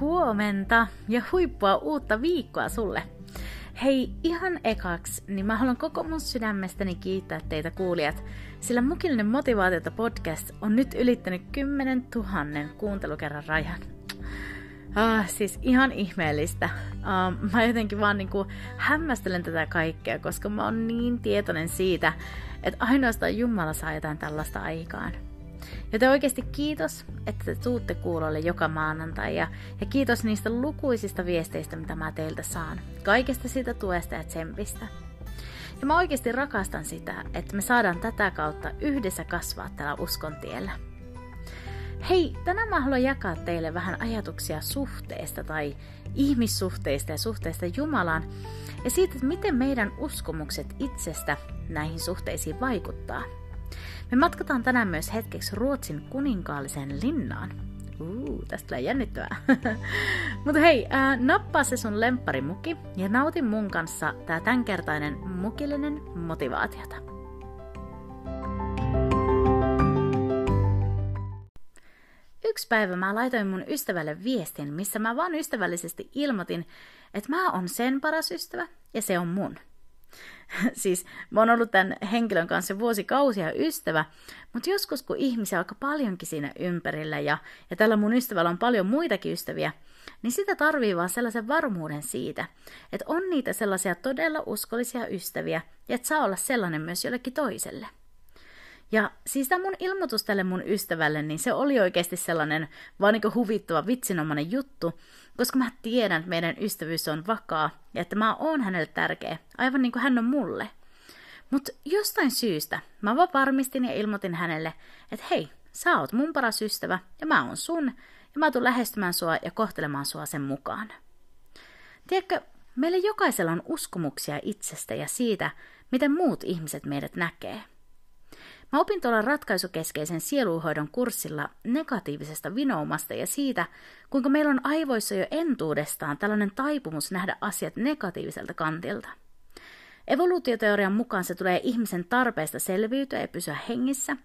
Huomenta ja huippua uutta viikkoa sulle! Hei, ihan ekaksi, niin mä haluan koko mun sydämestäni kiittää teitä kuulijat, sillä Mukillinen motivaatiota podcast on nyt ylittänyt 10 000 kuuntelukerran rajan. Ah, siis ihan ihmeellistä. Uh, mä jotenkin vaan niinku hämmästelen tätä kaikkea, koska mä oon niin tietoinen siitä, että ainoastaan Jumala saa jotain tällaista aikaan. Joten oikeasti kiitos, että te tuutte kuulolle joka maanantai ja, ja kiitos niistä lukuisista viesteistä, mitä mä teiltä saan. Kaikesta siitä tuesta ja tsempistä. Ja mä oikeasti rakastan sitä, että me saadaan tätä kautta yhdessä kasvaa tällä uskon tiellä. Hei, tänään mä haluan jakaa teille vähän ajatuksia suhteesta tai ihmissuhteista ja suhteesta Jumalaan ja siitä, että miten meidän uskomukset itsestä näihin suhteisiin vaikuttaa. Me matkataan tänään myös hetkeksi Ruotsin kuninkaalliseen linnaan. Uu, tästä tulee jännittävää. Mutta hei, ää, nappaa se sun lempparimuki ja nautin mun kanssa tää tämänkertainen mukillinen motivaatiota. Yksi päivä mä laitoin mun ystävälle viestin, missä mä vaan ystävällisesti ilmoitin, että mä oon sen paras ystävä ja se on mun. siis mä oon ollut tämän henkilön kanssa vuosikausia ystävä, mutta joskus kun ihmisiä aika paljonkin siinä ympärillä ja, ja tällä mun ystävällä on paljon muitakin ystäviä, niin sitä tarvii vaan sellaisen varmuuden siitä, että on niitä sellaisia todella uskollisia ystäviä ja että saa olla sellainen myös jollekin toiselle. Ja siis tämä mun ilmoitus tälle mun ystävälle, niin se oli oikeasti sellainen vaan niin huvittava vitsinomainen juttu, koska mä tiedän, että meidän ystävyys on vakaa ja että mä oon hänelle tärkeä, aivan niin kuin hän on mulle. Mutta jostain syystä mä vaan varmistin ja ilmoitin hänelle, että hei, sä oot mun paras ystävä ja mä oon sun, ja mä tuun lähestymään sua ja kohtelemaan sua sen mukaan. Tiedätkö, meillä jokaisella on uskomuksia itsestä ja siitä, miten muut ihmiset meidät näkee – Mä opin tuolla ratkaisukeskeisen sieluhoidon kurssilla negatiivisesta vinoumasta ja siitä, kuinka meillä on aivoissa jo entuudestaan tällainen taipumus nähdä asiat negatiiviselta kantilta. Evoluutioteorian mukaan se tulee ihmisen tarpeesta selviytyä ja pysyä hengissä,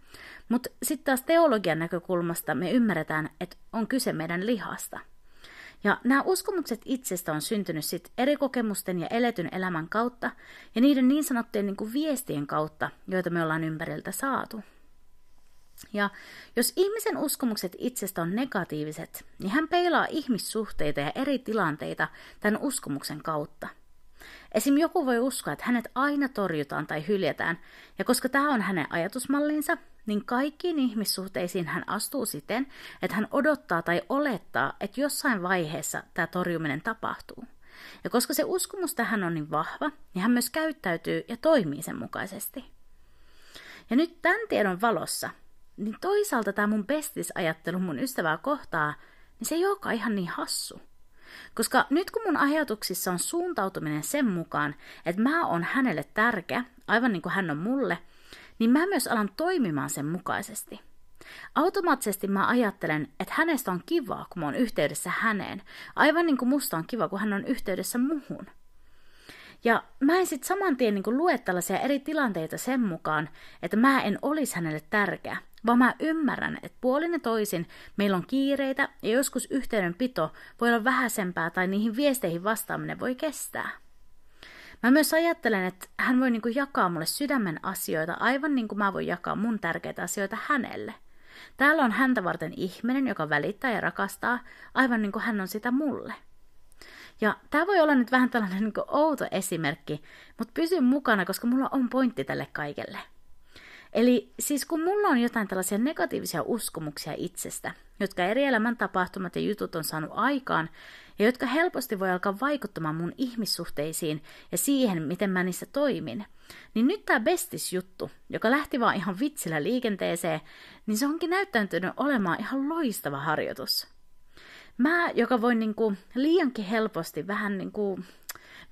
mutta sitten taas teologian näkökulmasta me ymmärretään, että on kyse meidän lihasta – ja nämä uskomukset itsestä on syntynyt sit eri kokemusten ja eletyn elämän kautta ja niiden niin sanottujen niin kuin viestien kautta, joita me ollaan ympäriltä saatu. Ja jos ihmisen uskomukset itsestä on negatiiviset, niin hän peilaa ihmissuhteita ja eri tilanteita tämän uskomuksen kautta. Esim. joku voi uskoa, että hänet aina torjutaan tai hyljätään, ja koska tämä on hänen ajatusmallinsa, niin kaikkiin ihmissuhteisiin hän astuu siten, että hän odottaa tai olettaa, että jossain vaiheessa tämä torjuminen tapahtuu. Ja koska se uskomus tähän on niin vahva, niin hän myös käyttäytyy ja toimii sen mukaisesti. Ja nyt tämän tiedon valossa, niin toisaalta tämä mun bestisajattelu mun ystävää kohtaa, niin se ei olekaan ihan niin hassu. Koska nyt kun mun ajatuksissa on suuntautuminen sen mukaan, että mä oon hänelle tärkeä, aivan niin kuin hän on mulle – niin mä myös alan toimimaan sen mukaisesti. Automaattisesti mä ajattelen, että hänestä on kivaa, kun mä oon yhteydessä häneen, aivan niin kuin musta on kiva, kun hän on yhteydessä muhun. Ja mä en sitten saman tien niin lue tällaisia eri tilanteita sen mukaan, että mä en olisi hänelle tärkeä, vaan mä ymmärrän, että puolin ja toisin meillä on kiireitä ja joskus yhteydenpito voi olla vähäisempää tai niihin viesteihin vastaaminen voi kestää. Mä myös ajattelen, että hän voi niinku jakaa mulle sydämen asioita aivan niin kuin mä voin jakaa mun tärkeitä asioita hänelle. Täällä on häntä varten ihminen, joka välittää ja rakastaa, aivan niin kuin hän on sitä mulle. Ja tämä voi olla nyt vähän tällainen niin outo esimerkki, mutta pysy mukana, koska mulla on pointti tälle kaikelle. Eli siis kun mulla on jotain tällaisia negatiivisia uskomuksia itsestä, jotka eri elämän tapahtumat ja jutut on saanut aikaan, ja jotka helposti voi alkaa vaikuttamaan mun ihmissuhteisiin ja siihen, miten mä niissä toimin, niin nyt tämä bestis-juttu, joka lähti vaan ihan vitsillä liikenteeseen, niin se onkin näyttäytynyt olemaan ihan loistava harjoitus. Mä, joka voin niinku liiankin helposti vähän niinku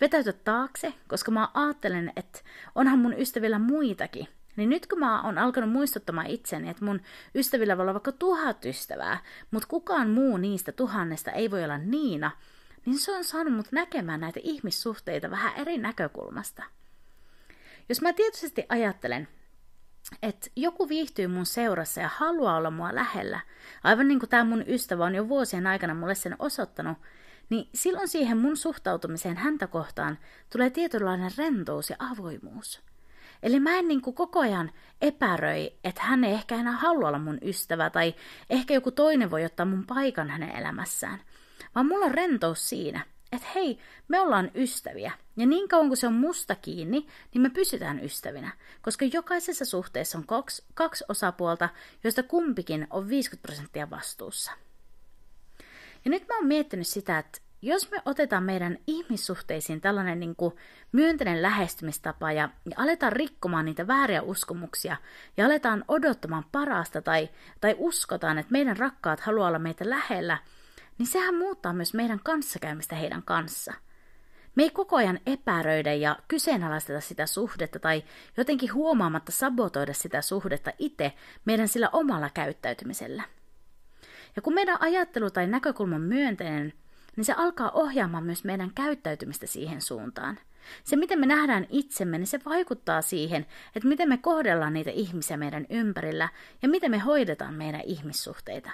vetäytyä taakse, koska mä ajattelen, että onhan mun ystävillä muitakin. Niin nyt kun mä oon alkanut muistuttamaan itseni, että mun ystävillä voi olla vaikka tuhat ystävää, mutta kukaan muu niistä tuhannesta ei voi olla Niina, niin se on saanut mut näkemään näitä ihmissuhteita vähän eri näkökulmasta. Jos mä tietysti ajattelen, että joku viihtyy mun seurassa ja haluaa olla mua lähellä, aivan niin kuin tämä mun ystävä on jo vuosien aikana mulle sen osoittanut, niin silloin siihen mun suhtautumiseen häntä kohtaan tulee tietynlainen rentous ja avoimuus. Eli mä en niin kuin koko ajan epäröi, että hän ei ehkä enää halua olla mun ystävä tai ehkä joku toinen voi ottaa mun paikan hänen elämässään. Vaan mulla on rentous siinä, että hei, me ollaan ystäviä. Ja niin kauan kuin se on musta kiinni, niin me pysytään ystävinä. Koska jokaisessa suhteessa on kaksi, kaksi osapuolta, joista kumpikin on 50 prosenttia vastuussa. Ja nyt mä oon miettinyt sitä, että jos me otetaan meidän ihmissuhteisiin tällainen niin kuin myönteinen lähestymistapa ja, ja aletaan rikkomaan niitä vääriä uskomuksia ja aletaan odottamaan parasta tai, tai uskotaan, että meidän rakkaat haluaa olla meitä lähellä, niin sehän muuttaa myös meidän kanssakäymistä heidän kanssa. Me ei koko ajan epäröidä ja kyseenalaisteta sitä suhdetta tai jotenkin huomaamatta sabotoida sitä suhdetta itse meidän sillä omalla käyttäytymisellä. Ja kun meidän ajattelu tai näkökulma on myönteinen, niin se alkaa ohjaamaan myös meidän käyttäytymistä siihen suuntaan. Se, miten me nähdään itsemme, niin se vaikuttaa siihen, että miten me kohdellaan niitä ihmisiä meidän ympärillä ja miten me hoidetaan meidän ihmissuhteita.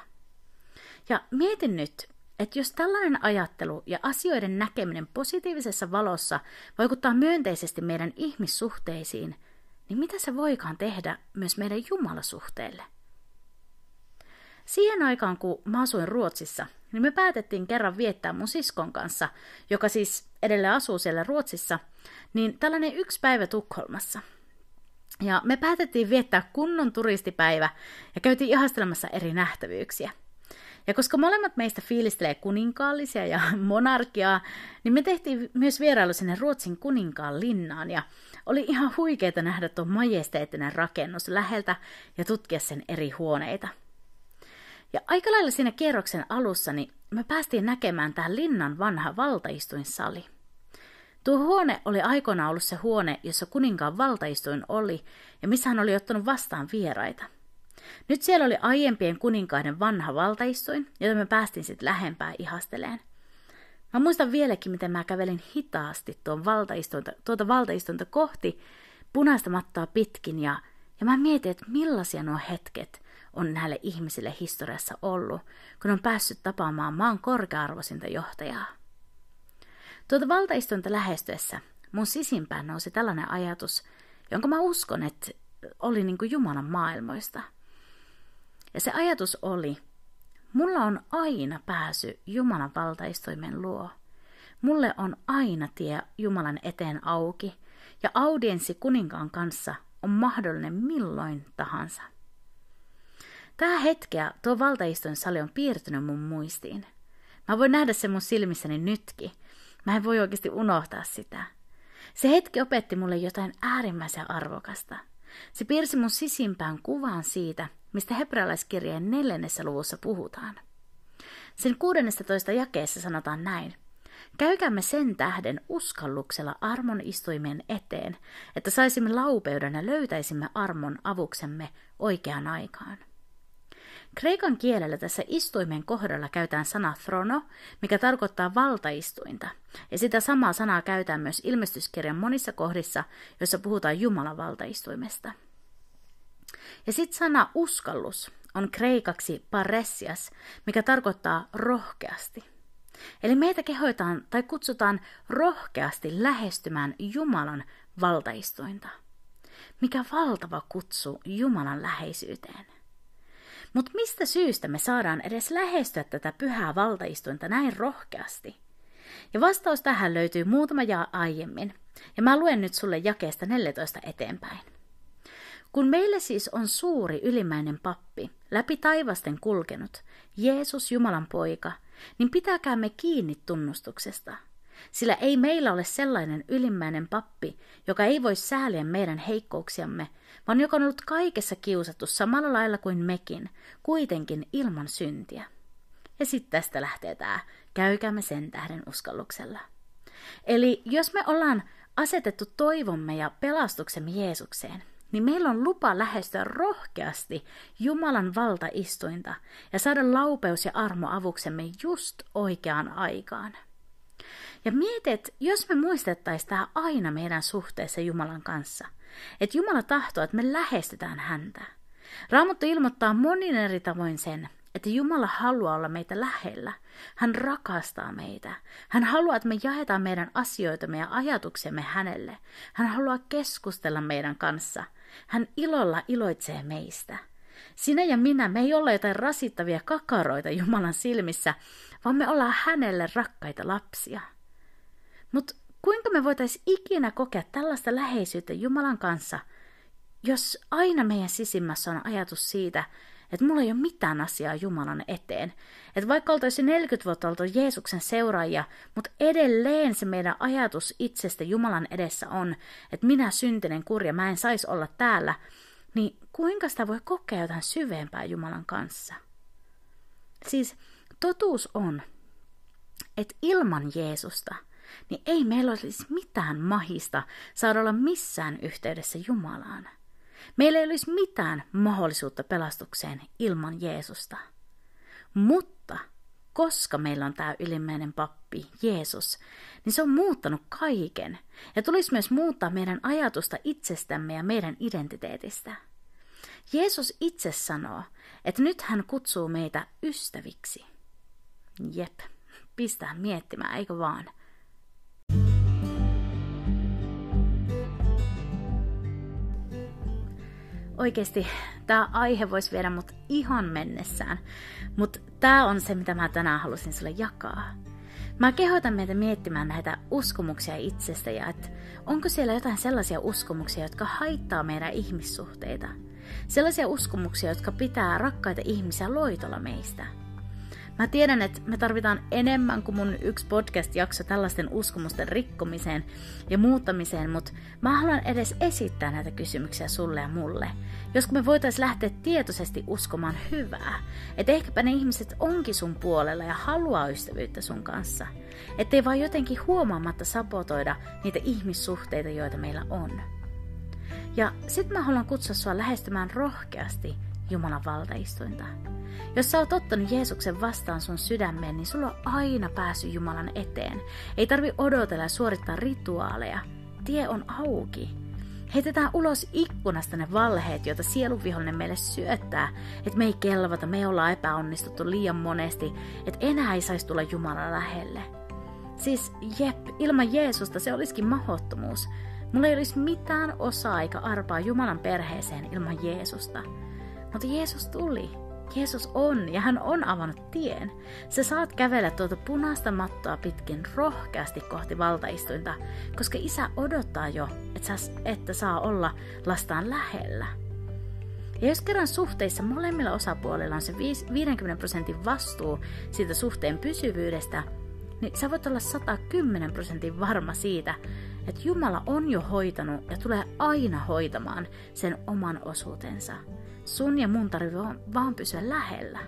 Ja mietin nyt, että jos tällainen ajattelu ja asioiden näkeminen positiivisessa valossa vaikuttaa myönteisesti meidän ihmissuhteisiin, niin mitä se voikaan tehdä myös meidän jumalasuhteille? Siihen aikaan, kun mä asuin Ruotsissa, niin me päätettiin kerran viettää mun siskon kanssa, joka siis edelleen asuu siellä Ruotsissa, niin tällainen yksi päivä Tukholmassa. Ja me päätettiin viettää kunnon turistipäivä ja käytiin ihastelemassa eri nähtävyyksiä. Ja koska molemmat meistä fiilistelee kuninkaallisia ja monarkiaa, niin me tehtiin myös vierailu sinne Ruotsin kuninkaan linnaan ja oli ihan huikeeta nähdä tuo majesteettinen rakennus läheltä ja tutkia sen eri huoneita – ja aika lailla siinä kierroksen alussa niin me päästiin näkemään tähän linnan vanha valtaistuinsali. Tuo huone oli aikoinaan ollut se huone, jossa kuninkaan valtaistuin oli ja missä hän oli ottanut vastaan vieraita. Nyt siellä oli aiempien kuninkaiden vanha valtaistuin, jota me päästiin sitten lähempää ihasteleen. Mä muistan vieläkin, miten mä kävelin hitaasti tuon valtaistuinta, tuota valtaistuinta kohti punaista mattoa pitkin ja, ja mä mietin, että millaisia nuo hetket, on näille ihmisille historiassa ollut, kun on päässyt tapaamaan maan korkea-arvoisinta johtajaa. Tuota valtaistunta lähestyessä mun sisimpään nousi tällainen ajatus, jonka mä uskon, että oli niin kuin Jumalan maailmoista. Ja se ajatus oli, mulla on aina pääsy Jumalan valtaistoimen luo. Mulle on aina tie Jumalan eteen auki, ja audienssi kuninkaan kanssa on mahdollinen milloin tahansa. Tää hetkeä tuo valtaistuin sali on piirtynyt mun muistiin. Mä voin nähdä sen mun silmissäni nytkin. Mä en voi oikeasti unohtaa sitä. Se hetki opetti mulle jotain äärimmäisen arvokasta. Se piirsi mun sisimpään kuvan siitä, mistä hebrealaiskirjeen neljännessä luvussa puhutaan. Sen 16 jakeessa sanotaan näin. Käykäämme sen tähden uskalluksella armon istuimen eteen, että saisimme laupeuden ja löytäisimme armon avuksemme oikeaan aikaan. Kreikan kielellä tässä istuimen kohdalla käytetään sana throno, mikä tarkoittaa valtaistuinta, ja sitä samaa sanaa käytetään myös ilmestyskirjan monissa kohdissa, joissa puhutaan Jumalan valtaistuimesta. Ja sitten sana uskallus on kreikaksi paressias, mikä tarkoittaa rohkeasti. Eli meitä kehoitaan tai kutsutaan rohkeasti lähestymään Jumalan valtaistuinta. Mikä valtava kutsu Jumalan läheisyyteen. Mutta mistä syystä me saadaan edes lähestyä tätä pyhää valtaistuinta näin rohkeasti? Ja vastaus tähän löytyy muutama jaa aiemmin, ja mä luen nyt sulle jakeesta 14 eteenpäin. Kun meille siis on suuri ylimmäinen pappi, läpi taivasten kulkenut, Jeesus Jumalan poika, niin pitäkäämme kiinni tunnustuksesta – sillä ei meillä ole sellainen ylimmäinen pappi, joka ei voi sääliä meidän heikkouksiamme, vaan joka on ollut kaikessa kiusattu samalla lailla kuin mekin, kuitenkin ilman syntiä. Ja sitten tästä lähtee tämä, käykäämme sen tähden uskalluksella. Eli jos me ollaan asetettu toivomme ja pelastuksemme Jeesukseen, niin meillä on lupa lähestyä rohkeasti Jumalan valtaistuinta ja saada laupeus ja armo avuksemme just oikeaan aikaan. Ja mietit, jos me muistettaisiin tämä aina meidän suhteessa Jumalan kanssa, että Jumala tahtoo, että me lähestytään häntä. Raamattu ilmoittaa monin eri tavoin sen, että Jumala haluaa olla meitä lähellä. Hän rakastaa meitä. Hän haluaa, että me jaetaan meidän asioitamme ja ajatuksemme hänelle. Hän haluaa keskustella meidän kanssa. Hän ilolla iloitsee meistä. Sinä ja minä, me ei olla jotain rasittavia kakaroita Jumalan silmissä, vaan me ollaan hänelle rakkaita lapsia. Mutta kuinka me voitaisiin ikinä kokea tällaista läheisyyttä Jumalan kanssa, jos aina meidän sisimmässä on ajatus siitä, että mulla ei ole mitään asiaa Jumalan eteen. Että vaikka oltaisiin 40 vuotta oltu Jeesuksen seuraajia, mutta edelleen se meidän ajatus itsestä Jumalan edessä on, että minä syntinen kurja, mä en saisi olla täällä, niin kuinka sitä voi kokea jotain syvempää Jumalan kanssa? Siis totuus on, että ilman Jeesusta, niin ei meillä olisi mitään mahista saada olla missään yhteydessä Jumalaan. Meillä ei olisi mitään mahdollisuutta pelastukseen ilman Jeesusta. Mutta koska meillä on tämä ylimmäinen pappi, Jeesus, niin se on muuttanut kaiken ja tulisi myös muuttaa meidän ajatusta itsestämme ja meidän identiteetistä. Jeesus itse sanoo, että nyt hän kutsuu meitä ystäviksi. Jep, pistää miettimään, eikö vaan? Oikeasti tämä aihe voisi viedä mut ihan mennessään, mutta tämä on se, mitä mä tänään halusin sulle jakaa. Mä kehotan meitä miettimään näitä uskomuksia itsestä ja että onko siellä jotain sellaisia uskomuksia, jotka haittaa meidän ihmissuhteita. Sellaisia uskomuksia, jotka pitää rakkaita ihmisiä loitolla meistä – Mä tiedän, että me tarvitaan enemmän kuin mun yksi podcast-jakso tällaisten uskomusten rikkomiseen ja muuttamiseen, mutta mä haluan edes esittää näitä kysymyksiä sulle ja mulle. Josko me voitais lähteä tietoisesti uskomaan hyvää, että ehkäpä ne ihmiset onkin sun puolella ja haluaa ystävyyttä sun kanssa. Ettei vaan jotenkin huomaamatta sabotoida niitä ihmissuhteita, joita meillä on. Ja sit mä haluan kutsua sua lähestymään rohkeasti Jumalan valtaistuinta. Jos sä oot ottanut Jeesuksen vastaan sun sydämeen, niin sulla on aina pääsy Jumalan eteen. Ei tarvi odotella ja suorittaa rituaaleja. Tie on auki. Heitetään ulos ikkunasta ne valheet, joita sieluvihollinen meille syöttää, että me ei kelvata, me ei olla epäonnistuttu liian monesti, että enää ei saisi tulla Jumalan lähelle. Siis jep, ilman Jeesusta se olisikin mahottomuus. Mulla ei olisi mitään osaa eikä arpaa Jumalan perheeseen ilman Jeesusta. Mutta Jeesus tuli. Jeesus on ja hän on avannut tien. Sä saat kävellä tuota punaista mattoa pitkin rohkeasti kohti valtaistuinta, koska isä odottaa jo, että, sä, että saa olla lastaan lähellä. Ja jos kerran suhteissa molemmilla osapuolilla on se 50 prosentin vastuu siitä suhteen pysyvyydestä, niin sä voit olla 110 prosentin varma siitä, että Jumala on jo hoitanut ja tulee aina hoitamaan sen oman osuutensa. Sun ja mun tarvii vaan pysyä lähellä.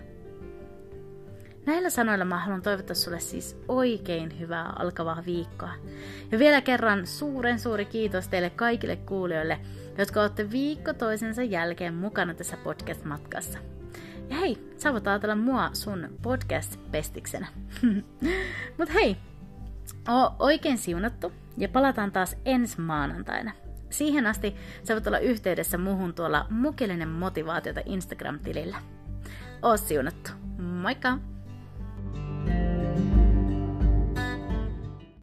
Näillä sanoilla mä haluan toivottaa sulle siis oikein hyvää alkavaa viikkoa. Ja vielä kerran suuren suuri kiitos teille kaikille kuulijoille, jotka olette viikko toisensa jälkeen mukana tässä podcast-matkassa. Ja hei, sä voit ajatella mua sun podcast-pestiksenä. Mut hei, oo oikein siunattu ja palataan taas ensi maanantaina. Siihen asti sä voit olla yhteydessä muuhun tuolla Mukellinen motivaatiota Instagram-tilillä. Oo siunattu. Moikka!